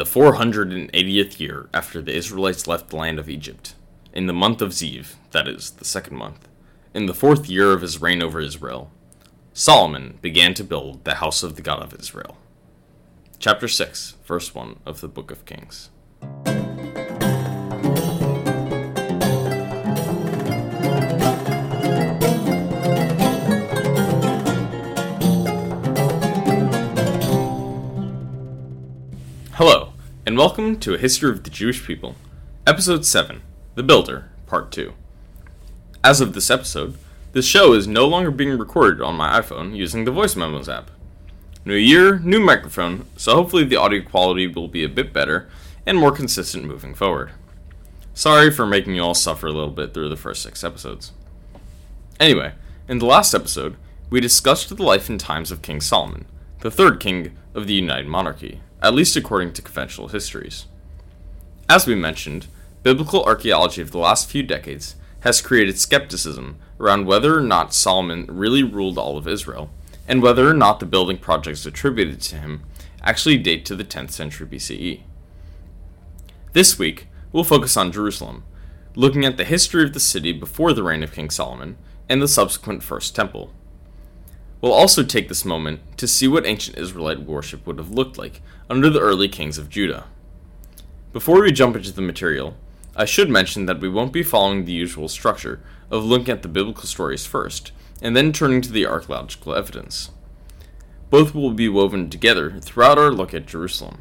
the 480th year after the Israelites left the land of Egypt, in the month of Ziv, that is, the second month, in the fourth year of his reign over Israel, Solomon began to build the house of the God of Israel. Chapter 6, verse 1 of the Book of Kings. Welcome to A History of the Jewish People, Episode 7 The Builder, Part 2. As of this episode, this show is no longer being recorded on my iPhone using the Voice Memos app. New year, new microphone, so hopefully the audio quality will be a bit better and more consistent moving forward. Sorry for making you all suffer a little bit through the first six episodes. Anyway, in the last episode, we discussed the life and times of King Solomon, the third king of the United Monarchy, at least according to conventional histories. As we mentioned, biblical archaeology of the last few decades has created skepticism around whether or not Solomon really ruled all of Israel, and whether or not the building projects attributed to him actually date to the 10th century BCE. This week, we'll focus on Jerusalem, looking at the history of the city before the reign of King Solomon and the subsequent First Temple. We'll also take this moment to see what ancient Israelite worship would have looked like under the early kings of Judah. Before we jump into the material, I should mention that we won't be following the usual structure of looking at the biblical stories first, and then turning to the archaeological evidence. Both will be woven together throughout our look at Jerusalem.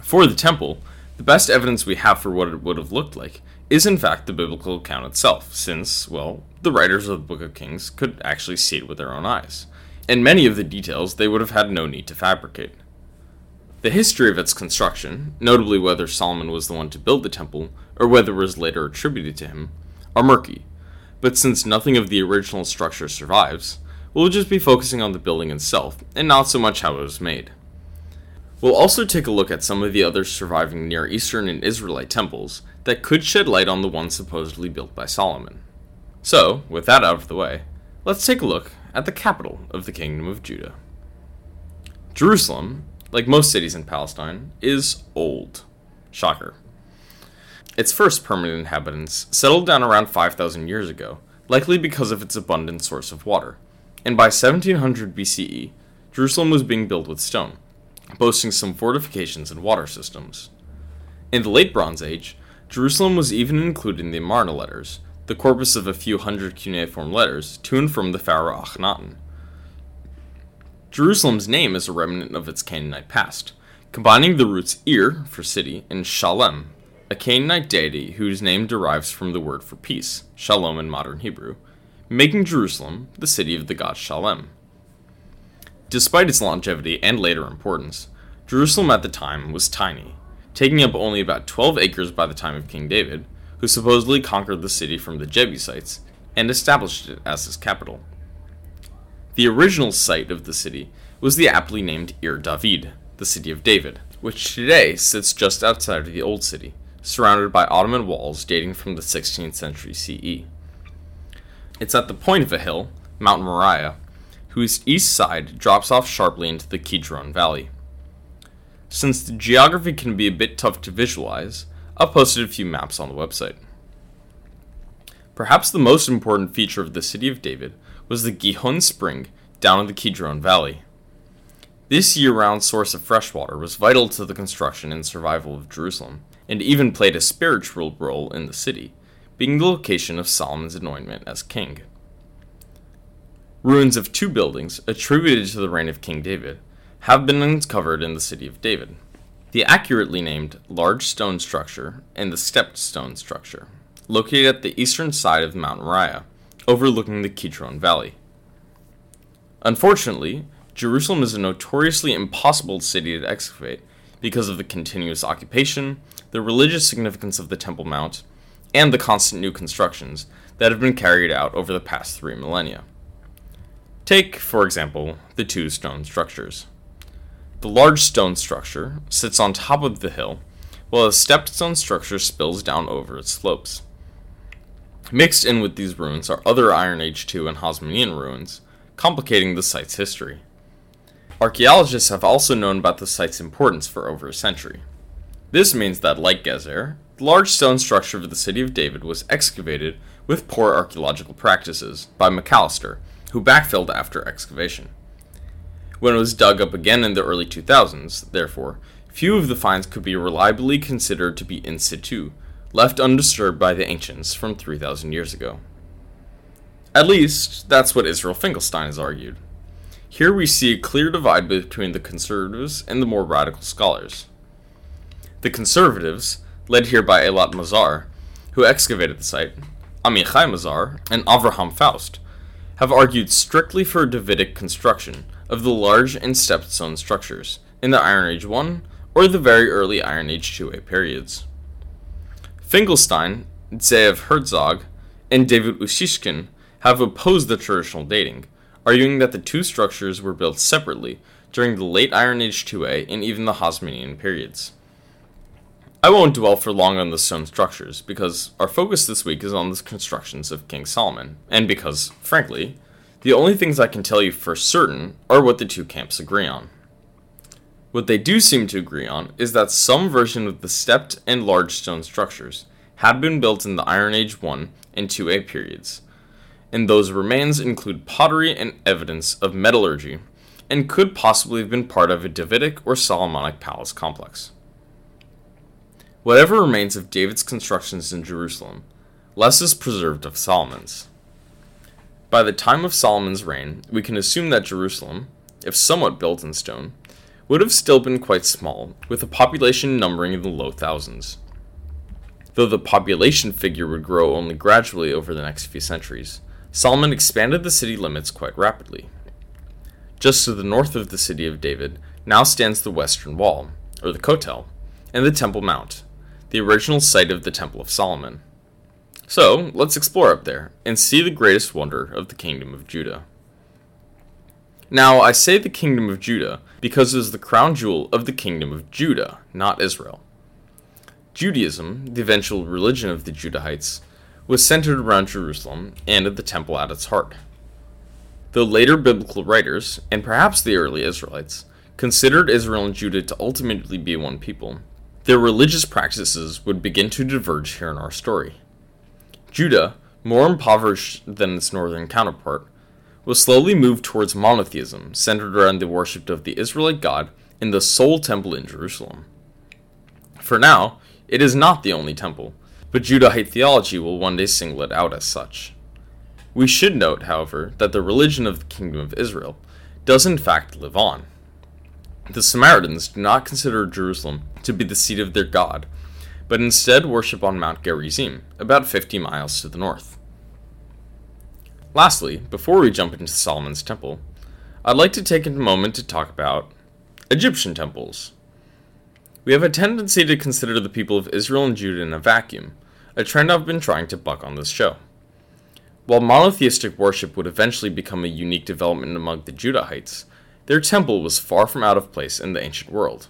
For the temple, the best evidence we have for what it would have looked like is in fact the biblical account itself, since, well, the writers of the Book of Kings could actually see it with their own eyes, and many of the details they would have had no need to fabricate. The history of its construction, notably whether Solomon was the one to build the temple or whether it was later attributed to him, are murky, but since nothing of the original structure survives, we'll just be focusing on the building itself and not so much how it was made. We'll also take a look at some of the other surviving Near Eastern and Israelite temples that could shed light on the one supposedly built by Solomon. So, with that out of the way, let's take a look at the capital of the Kingdom of Judah. Jerusalem, like most cities in Palestine, is old. Shocker. Its first permanent inhabitants settled down around 5,000 years ago, likely because of its abundant source of water, and by 1700 BCE, Jerusalem was being built with stone boasting some fortifications and water systems. In the Late Bronze Age, Jerusalem was even included in the Amarna letters, the corpus of a few hundred cuneiform letters to and from the pharaoh Akhenaten. Jerusalem's name is a remnant of its Canaanite past, combining the roots Ir for city and Shalem, a Canaanite deity whose name derives from the word for peace, Shalom in modern Hebrew, making Jerusalem the city of the god Shalem. Despite its longevity and later importance, Jerusalem at the time was tiny, taking up only about 12 acres by the time of King David, who supposedly conquered the city from the Jebusites and established it as his capital. The original site of the city was the aptly named Ir David, the city of David, which today sits just outside of the old city, surrounded by Ottoman walls dating from the 16th century CE. It's at the point of a hill, Mount Moriah, whose east side drops off sharply into the Kidron Valley. Since the geography can be a bit tough to visualize, I've posted a few maps on the website. Perhaps the most important feature of the city of David was the Gihon Spring down in the Kidron Valley. This year round source of fresh water was vital to the construction and survival of Jerusalem, and even played a spiritual role in the city, being the location of Solomon's anointment as king. Ruins of two buildings, attributed to the reign of King David, have been uncovered in the city of David. The accurately named large stone structure and the stepped stone structure, located at the eastern side of Mount Moriah, overlooking the Kidron Valley. Unfortunately, Jerusalem is a notoriously impossible city to excavate because of the continuous occupation, the religious significance of the Temple Mount, and the constant new constructions that have been carried out over the past three millennia. Take, for example, the two stone structures. The large stone structure sits on top of the hill, while a stepped stone structure spills down over its slopes. Mixed in with these ruins are other Iron Age II and Hasmonean ruins, complicating the site's history. Archaeologists have also known about the site's importance for over a century. This means that, like Gezer, the large stone structure of the city of David was excavated with poor archaeological practices by Macalister, who backfilled after excavation. When it was dug up again in the early 2000s, therefore, few of the finds could be reliably considered to be in situ, left undisturbed by the ancients from 3,000 years ago. At least, that's what Israel Finkelstein has argued. Here we see a clear divide between the conservatives and the more radical scholars. The conservatives, led here by Eilat Mazar, who excavated the site, Amichai Mazar, and Avraham Faust, have argued strictly for a Davidic construction of the large and stepped stone structures in the Iron Age 1 or the very early Iron Age 2A periods. Finkelstein, Zeev Herzog, and David Ussishkin have opposed the traditional dating, arguing that the two structures were built separately during the late Iron Age 2A and even the Hasmonean periods. I won't dwell for long on the stone structures, because our focus this week is on the constructions of King Solomon, and because, frankly, the only things I can tell you for certain are what the two camps agree on. What they do seem to agree on is that some version of the stepped and large stone structures had been built in the Iron Age 1 and 2A periods, and those remains include pottery and evidence of metallurgy, and could possibly have been part of a Davidic or Solomonic palace complex. Whatever remains of David's constructions in Jerusalem, less is preserved of Solomon's. By the time of Solomon's reign, we can assume that Jerusalem, if somewhat built in stone, would have still been quite small, with a population numbering in the low thousands. Though the population figure would grow only gradually over the next few centuries, Solomon expanded the city limits quite rapidly. Just to the north of the city of David now stands the Western Wall, or the Kotel, and the Temple Mount, the original site of the Temple of Solomon. So, let's explore up there and see the greatest wonder of the Kingdom of Judah. Now, I say the Kingdom of Judah because it is the crown jewel of the Kingdom of Judah, not Israel. Judaism, the eventual religion of the Judahites, was centered around Jerusalem and the Temple at its heart. Though later biblical writers, and perhaps the early Israelites, considered Israel and Judah to ultimately be one people, their religious practices would begin to diverge here in our story. Judah, more impoverished than its northern counterpart, was slowly moved towards monotheism, centered around the worship of the Israelite God in the sole temple in Jerusalem. For now, it is not the only temple, but Judahite theology will one day single it out as such. We should note, however, that the religion of the Kingdom of Israel does in fact live on. The Samaritans do not consider Jerusalem to be the seat of their god, but instead worship on Mount Gerizim, about 50 miles to the north. Lastly, before we jump into Solomon's temple, I'd like to take a moment to talk about Egyptian temples. We have a tendency to consider the people of Israel and Judah in a vacuum, a trend I've been trying to buck on this show. While monotheistic worship would eventually become a unique development among the Judahites, their temple was far from out of place in the ancient world.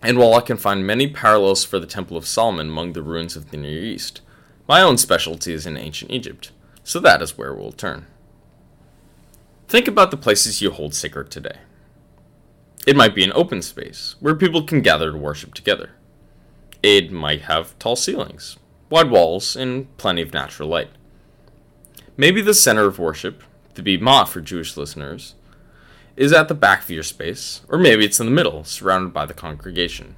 And while I can find many parallels for the Temple of Solomon among the ruins of the Near East, my own specialty is in ancient Egypt, so that is where we'll turn. Think about the places you hold sacred today. It might be an open space where people can gather to worship together. It might have tall ceilings, wide walls, and plenty of natural light. Maybe the center of worship, the Bima for Jewish listeners, is at the back of your space, or maybe it's in the middle, surrounded by the congregation.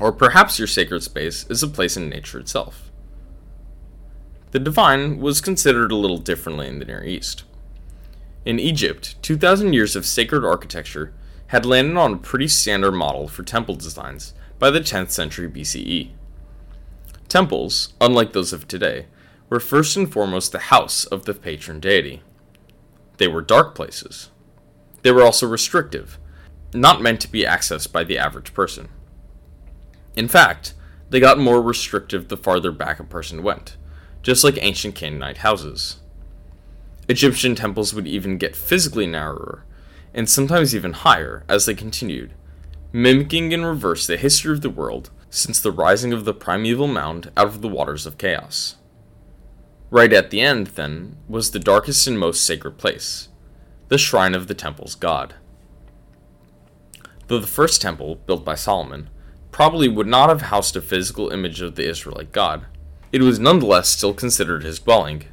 Or perhaps your sacred space is a place in nature itself. The divine was considered a little differently in the Near East. In Egypt, 2,000 years of sacred architecture had landed on a pretty standard model for temple designs by the 10th century BCE. Temples, unlike those of today, were first and foremost the house of the patron deity. They were dark places, they were also restrictive, not meant to be accessed by the average person. In fact, they got more restrictive the farther back a person went, just like ancient Canaanite houses. Egyptian temples would even get physically narrower, and sometimes even higher as they continued, mimicking in reverse the history of the world since the rising of the primeval mound out of the waters of chaos. Right at the end, then, was the darkest and most sacred place, the shrine of the temple's god. though the first temple, built by Solomon, probably would not have housed a physical image of the Israelite God, it was nonetheless still considered his dwelling.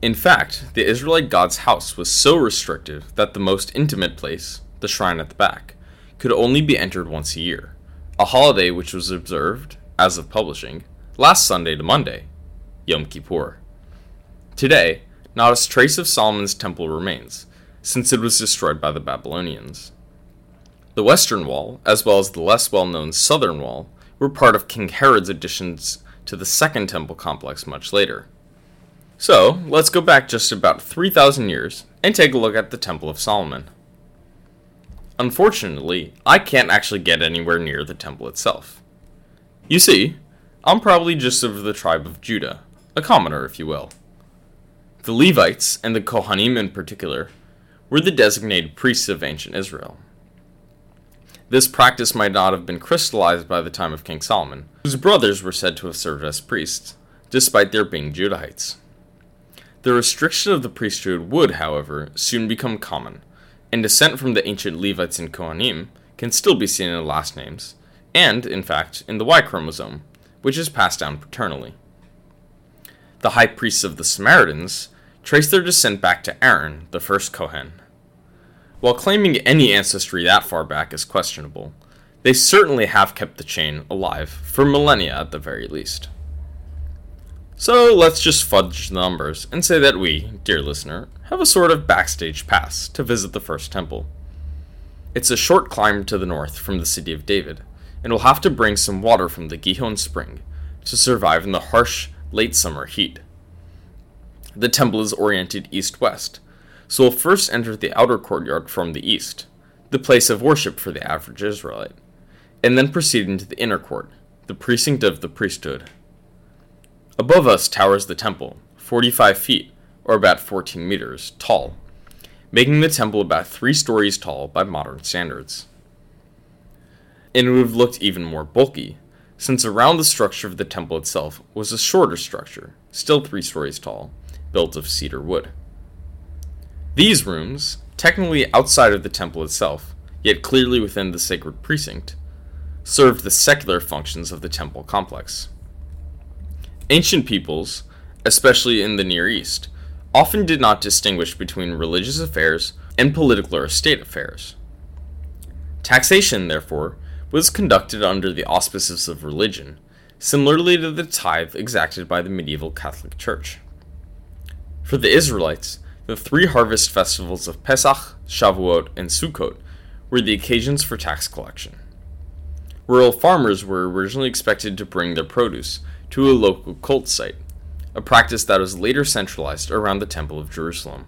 In fact, the Israelite God's house was so restrictive that the most intimate place, the shrine at the back, could only be entered once a year, a holiday which was observed, as of publishing, last Sunday to Monday, Yom Kippur. Today, not a trace of Solomon's temple remains, since it was destroyed by the Babylonians. The western wall, as well as the less well known southern wall, were part of King Herod's additions to the second temple complex much later. So, let's go back just about 3,000 years and take a look at the Temple of Solomon. Unfortunately, I can't actually get anywhere near the temple itself. You see, I'm probably just of the tribe of Judah, a commoner, if you will. The Levites, and the Kohanim in particular, were the designated priests of ancient Israel. This practice might not have been crystallized by the time of King Solomon, whose brothers were said to have served as priests, despite their being Judahites. The restriction of the priesthood would, however, soon become common, and descent from the ancient Levites and Kohanim can still be seen in the last names, and, in fact, in the Y chromosome, which is passed down paternally. The high priests of the Samaritans trace their descent back to Aaron, the first Kohen. While claiming any ancestry that far back is questionable, they certainly have kept the chain alive for millennia at the very least. So let's just fudge the numbers and say that we, dear listener, have a sort of backstage pass to visit the first temple. It's a short climb to the north from the city of David, and we'll have to bring some water from the Gihon spring to survive in the harsh late summer heat. The temple is oriented east west, so we'll first enter the outer courtyard from the east, the place of worship for the average Israelite, and then proceed into the inner court, the precinct of the priesthood. Above us towers the temple, 45 feet, or about 14 meters, tall, making the temple about three stories tall by modern standards. And it would have looked even more bulky, since around the structure of the temple itself was a shorter structure, still three stories tall, built of cedar wood. These rooms, technically outside of the temple itself, yet clearly within the sacred precinct, served the secular functions of the temple complex. Ancient peoples, especially in the Near East, often did not distinguish between religious affairs and political or state affairs. Taxation, therefore, was conducted under the auspices of religion, similarly to the tithe exacted by the medieval Catholic Church. For the Israelites, the three harvest festivals of Pesach, Shavuot, and Sukkot were the occasions for tax collection. Rural farmers were originally expected to bring their produce to a local cult site, a practice that was later centralized around the Temple of Jerusalem.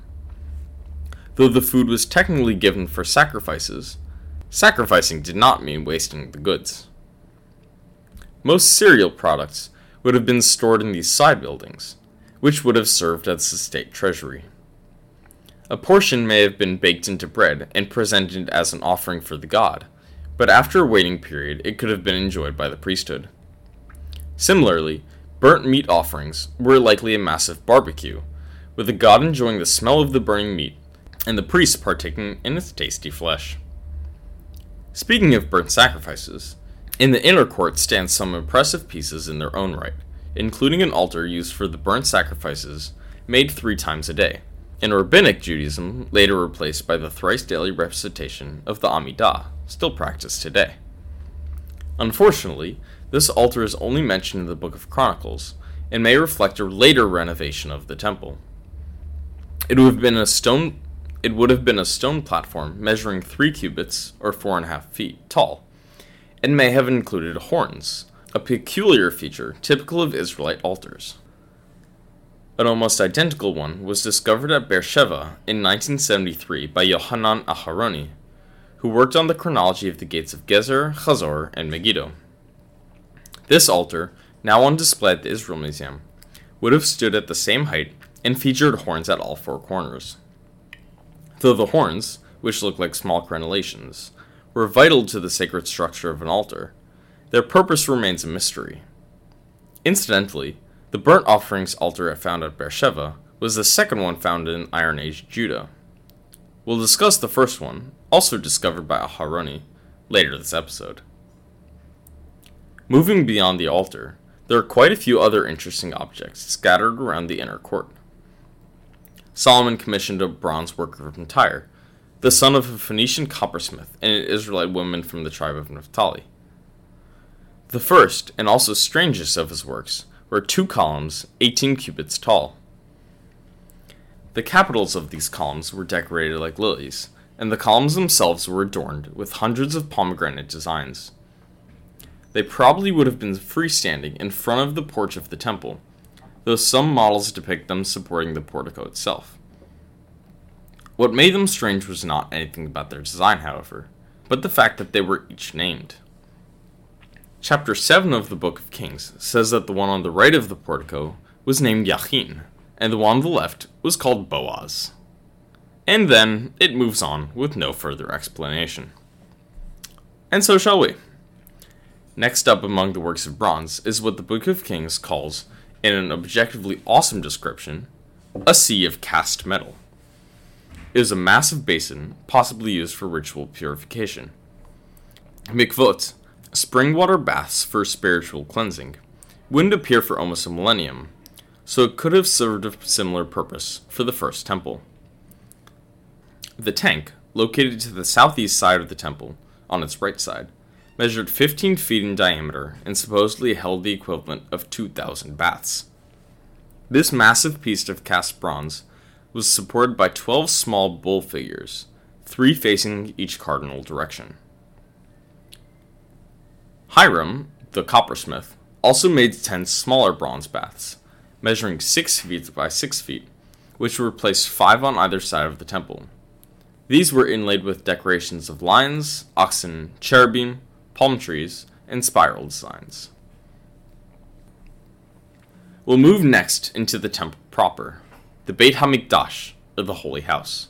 Though the food was technically given for sacrifices, sacrificing did not mean wasting the goods. Most cereal products would have been stored in these side buildings, which would have served as the state treasury. A portion may have been baked into bread and presented as an offering for the god, but after a waiting period it could have been enjoyed by the priesthood. Similarly, burnt meat offerings were likely a massive barbecue, with the god enjoying the smell of the burning meat and the priest partaking in its tasty flesh. Speaking of burnt sacrifices, in the inner court stand some impressive pieces in their own right, including an altar used for the burnt sacrifices made three times a day in Rabbinic Judaism, later replaced by the thrice daily recitation of the Amidah, still practiced today. Unfortunately, this altar is only mentioned in the Book of Chronicles and may reflect a later renovation of the temple. It would have been a stone it would have been a stone platform measuring three cubits, or four and a half feet, tall, and may have included horns, a peculiar feature typical of Israelite altars. An almost identical one was discovered at Beersheba in 1973 by Yohanan Aharoni, who worked on the chronology of the gates of Gezer, Chazor, and Megiddo. This altar, now on display at the Israel Museum, would have stood at the same height and featured horns at all four corners. Though the horns, which look like small crenellations, were vital to the sacred structure of an altar, their purpose remains a mystery. Incidentally, the burnt offerings altar found at Beersheba was the second one found in Iron Age Judah. We'll discuss the first one, also discovered by Aharoni, later this episode. Moving beyond the altar, there are quite a few other interesting objects scattered around the inner court. Solomon commissioned a bronze worker from Tyre, the son of a Phoenician coppersmith and an Israelite woman from the tribe of Naphtali. The first, and also strangest of his works, were two columns, 18 cubits tall. The capitals of these columns were decorated like lilies, and the columns themselves were adorned with hundreds of pomegranate designs. They probably would have been freestanding in front of the porch of the temple, though some models depict them supporting the portico itself. What made them strange was not anything about their design, however, but the fact that they were each named. Chapter 7 of the Book of Kings says that the one on the right of the portico was named Yachin, and the one on the left was called Boaz. And then it moves on with no further explanation. And so shall we. Next up among the works of bronze is what the Book of Kings calls, in an objectively awesome description, a sea of cast metal. It is a massive basin, possibly used for ritual purification. Mikvot, spring water baths for spiritual cleansing, wouldn't appear for almost a millennium, so it could have served a similar purpose for the first temple. The tank, located to the southeast side of the temple, on its right side, measured 15 feet in diameter and supposedly held the equivalent of 2,000 baths. This massive piece of cast bronze was supported by 12 small bull figures, three facing each cardinal direction. Hiram, the coppersmith, also made 10 smaller bronze baths, measuring 6 feet by 6 feet, which were placed 5 on either side of the temple. These were inlaid with decorations of lions, oxen, cherubim, palm trees, and spiral designs. We'll move next into the temple proper, the Beit HaMikdash, or the Holy House.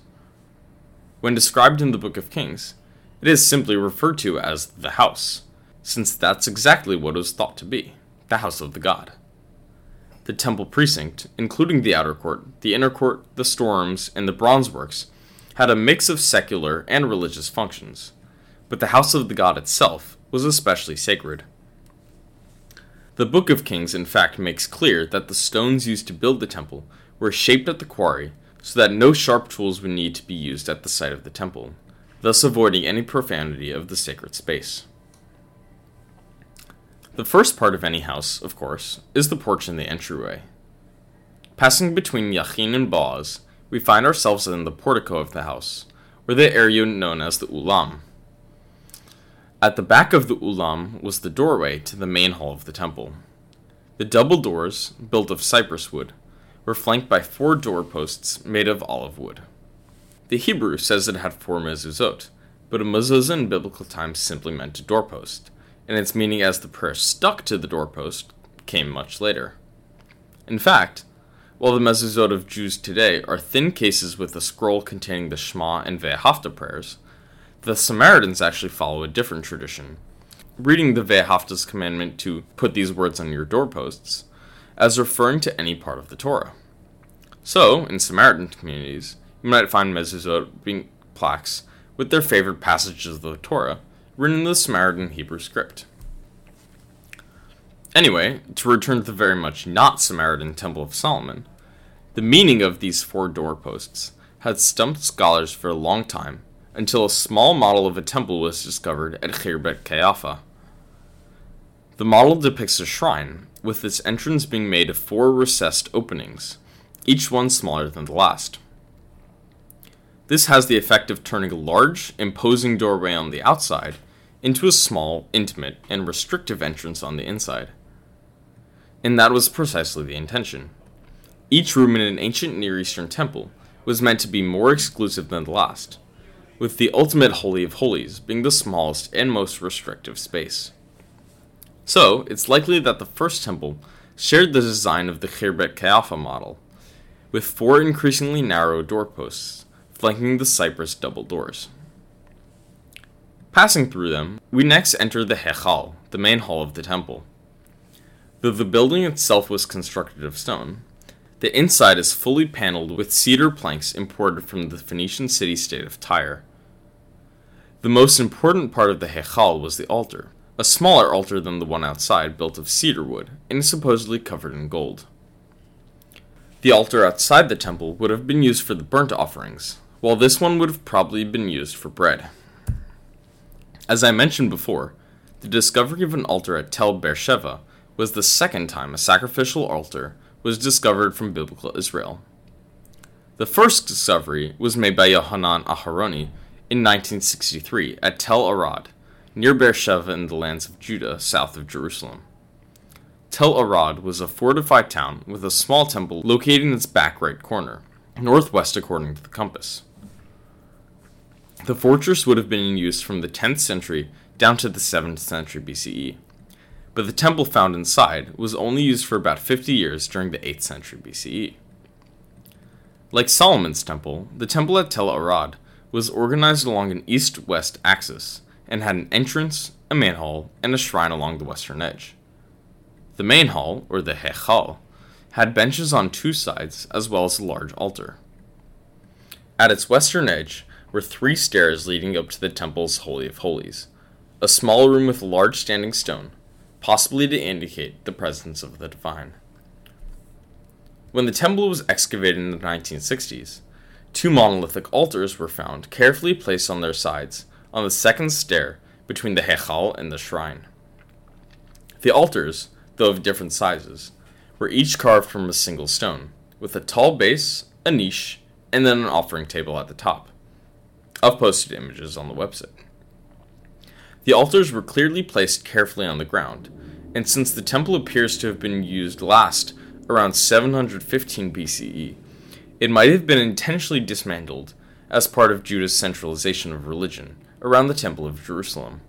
When described in the Book of Kings, it is simply referred to as the house, since that's exactly what it was thought to be the house of the god. The temple precinct, including the outer court, the inner court, the storerooms, and the bronze works, had a mix of secular and religious functions, but the house of the god itself was especially sacred. The Book of Kings, in fact, makes clear that the stones used to build the temple were shaped at the quarry so that no sharp tools would need to be used at the site of the temple, thus avoiding any profanity of the sacred space. The first part of any house, of course, is the porch and the entryway. Passing between Yachin and Boaz, we find ourselves in the portico of the house, or the area known as the Ulam. At the back of the ulam was the doorway to the main hall of the temple. The double doors, built of cypress wood, were flanked by four doorposts made of olive wood. The Hebrew says it had four mezuzot, but a mezuzah in biblical times simply meant a doorpost, and its meaning as the prayer stuck to the doorpost came much later. In fact, while the mezuzot of Jews today are thin cases with a scroll containing the Shema and Ve'ahavta prayers, the Samaritans actually follow a different tradition, reading the Ve'ahavta's commandment to put these words on your doorposts as referring to any part of the Torah. So, in Samaritan communities, you might find mezuzot being plaques with their favorite passages of the Torah written in the Samaritan Hebrew script. Anyway, to return to the very much not Samaritan Temple of Solomon, the meaning of these four doorposts had stumped scholars for a long time until a small model of a temple was discovered at Khirbet Qeiyafa. The model depicts a shrine, with its entrance being made of four recessed openings, each one smaller than the last. This has the effect of turning a large, imposing doorway on the outside into a small, intimate, and restrictive entrance on the inside. And that was precisely the intention. Each room in an ancient Near Eastern temple was meant to be more exclusive than the last, with the ultimate Holy of Holies being the smallest and most restrictive space. So, it's likely that the first temple shared the design of the Khirbet Qeiyafa model, with four increasingly narrow doorposts flanking the cypress double doors. Passing through them, we next enter the Hechal, the main hall of the temple. Though the building itself was constructed of stone, the inside is fully paneled with cedar planks imported from the Phoenician city state of Tyre. The most important part of the Hechal was the altar, a smaller altar than the one outside, built of cedar wood, and supposedly covered in gold. The altar outside the temple would have been used for the burnt offerings, while this one would have probably been used for bread. As I mentioned before, the discovery of an altar at Tel Beersheva was the second time a sacrificial altar was discovered from biblical Israel. The first discovery was made by Yohanan Aharoni in 1963 at Tel Arad, near Beersheba in the lands of Judah, south of Jerusalem. Tel Arad was a fortified town with a small temple located in its back right corner, northwest according to the compass. The fortress would have been in use from the 10th century down to the 7th century BCE, but the temple found inside was only used for about 50 years during the 8th century BCE. Like Solomon's temple, the temple at Tel Arad was organized along an east west axis and had an entrance, a main hall, and a shrine along the western edge. The main hall, or the Hechal, had benches on two sides as well as a large altar. At its western edge were three stairs leading up to the temple's Holy of Holies, a small room with a large standing stone, possibly to indicate the presence of the divine. When the temple was excavated in the 1960s, two monolithic altars were found carefully placed on their sides on the second stair between the Hechal and the shrine. The altars, though of different sizes, were each carved from a single stone, with a tall base, a niche, and then an offering table at the top. I've posted images on the website. The altars were clearly placed carefully on the ground, and since the temple appears to have been used last around 715 BCE, it might have been intentionally dismantled as part of Judah's centralization of religion around the Temple of Jerusalem.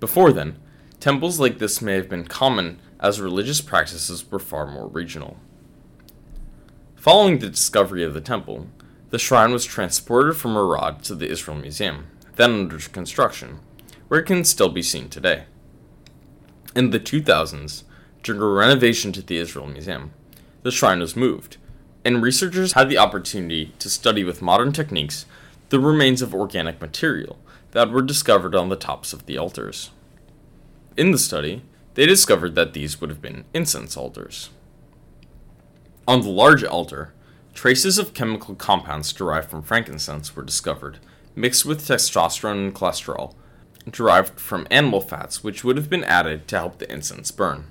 Before then, temples like this may have been common as religious practices were far more regional. Following the discovery of the temple, the shrine was transported from Arad to the Israel Museum, then under construction, where it can still be seen today. In the 2000s, during a renovation to the Israel Museum, the shrine was moved, and researchers had the opportunity to study with modern techniques the remains of organic material that were discovered on the tops of the altars. In the study, they discovered that these would have been incense altars. On the large altar, traces of chemical compounds derived from frankincense were discovered, mixed with testosterone and cholesterol, derived from animal fats which would have been added to help the incense burn.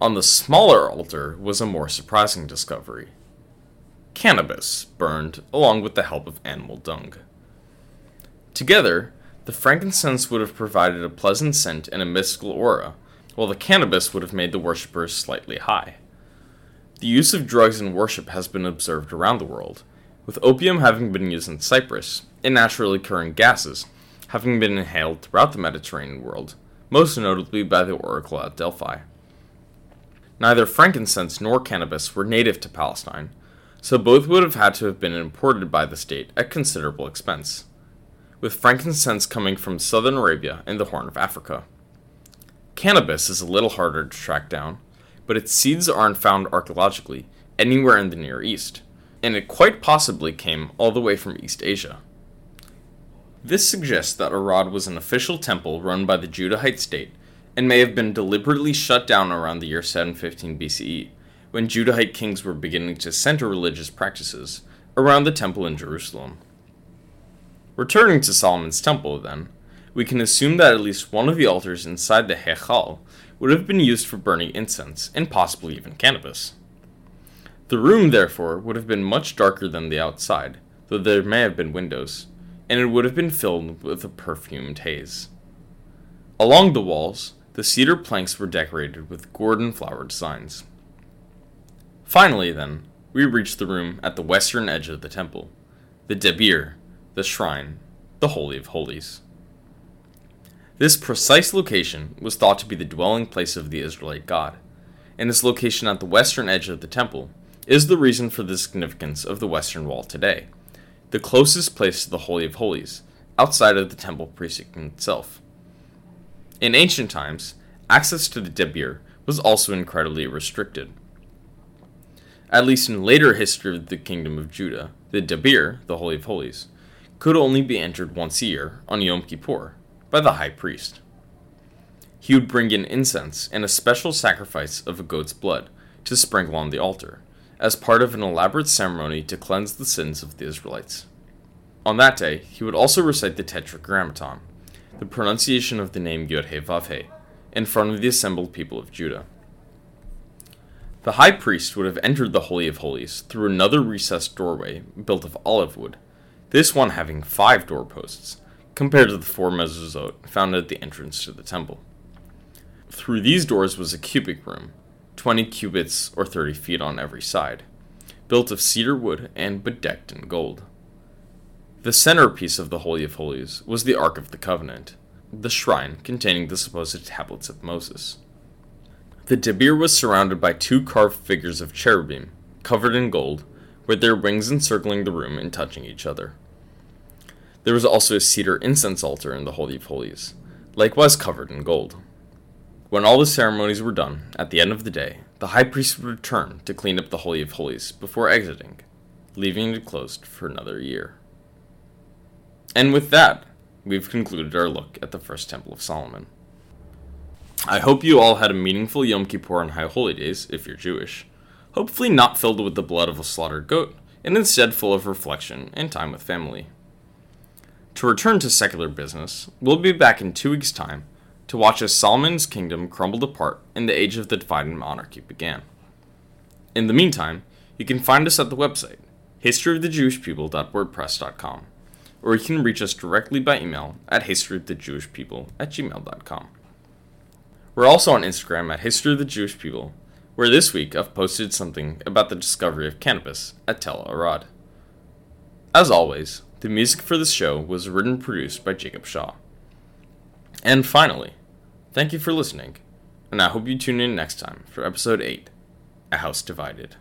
On the smaller altar was a more surprising discovery cannabis burned along with the help of animal dung. Together, the frankincense would have provided a pleasant scent and a mystical aura, while the cannabis would have made the worshippers slightly high. The use of drugs in worship has been observed around the world, with opium having been used in Cyprus, and naturally occurring gases having been inhaled throughout the Mediterranean world, most notably by the oracle at Delphi. Neither frankincense nor cannabis were native to Palestine, so both would have had to have been imported by the state at considerable expense with frankincense coming from southern Arabia and the Horn of Africa. Cannabis is a little harder to track down, but its seeds aren't found archaeologically anywhere in the Near East, and it quite possibly came all the way from East Asia. This suggests that Arad was an official temple run by the Judahite state and may have been deliberately shut down around the year 715 BCE, when Judahite kings were beginning to center religious practices around the temple in Jerusalem. Returning to Solomon's temple, then, we can assume that at least one of the altars inside the Hechal would have been used for burning incense and possibly even cannabis. The room, therefore, would have been much darker than the outside, though there may have been windows, and it would have been filled with a perfumed haze. Along the walls, the cedar planks were decorated with gourd and flower designs. Finally, then, we reached the room at the western edge of the temple, the Debir, the shrine, the Holy of Holies. This precise location was thought to be the dwelling place of the Israelite god, and its location at the western edge of the temple is the reason for the significance of the western wall today, the closest place to the Holy of Holies, outside of the temple precinct itself. In ancient times, access to the Debir was also incredibly restricted. At least in later history of the kingdom of Judah, the Debir, the Holy of Holies, could only be entered once a year on Yom Kippur by the high priest. He would bring in incense and a special sacrifice of a goat's blood to sprinkle on the altar, as part of an elaborate ceremony to cleanse the sins of the Israelites. On that day, he would also recite the Tetragrammaton, the pronunciation of the name Yod He in front of the assembled people of Judah. The high priest would have entered the Holy of Holies through another recessed doorway built of olive wood, this one having five doorposts, compared to the four mezuzot found at the entrance to the temple. Through these doors was a cubic room, 20 cubits or 30 feet on every side, built of cedar wood and bedecked in gold. The centerpiece of the Holy of Holies was the Ark of the Covenant, the shrine containing the supposed tablets of Moses. The Debir was surrounded by two carved figures of cherubim, covered in gold, with their wings encircling the room and touching each other. There was also a cedar incense altar in the Holy of Holies, likewise covered in gold. When all the ceremonies were done, at the end of the day, the high priest would return to clean up the Holy of Holies before exiting, leaving it closed for another year. And with that, we've concluded our look at the First Temple of Solomon. I hope you all had a meaningful Yom Kippur and High Holy Days, if you're Jewish. Hopefully, not filled with the blood of a slaughtered goat, and instead full of reflection and time with family. To return to secular business, we'll be back in two weeks' time to watch as Solomon's kingdom crumbled apart and the age of the divided monarchy began. In the meantime, you can find us at the website, historyofthejewishpeople.wordpress.com or you can reach us directly by email at historyofthejewishpeople at gmail.com. We're also on Instagram at History of the Jewish People, where this week I've posted something about the discovery of cannabis at Tel Arad. As always, the music for this show was written and produced by Jacob Shaw. And finally, thank you for listening, and I hope you tune in next time for episode 8 A House Divided.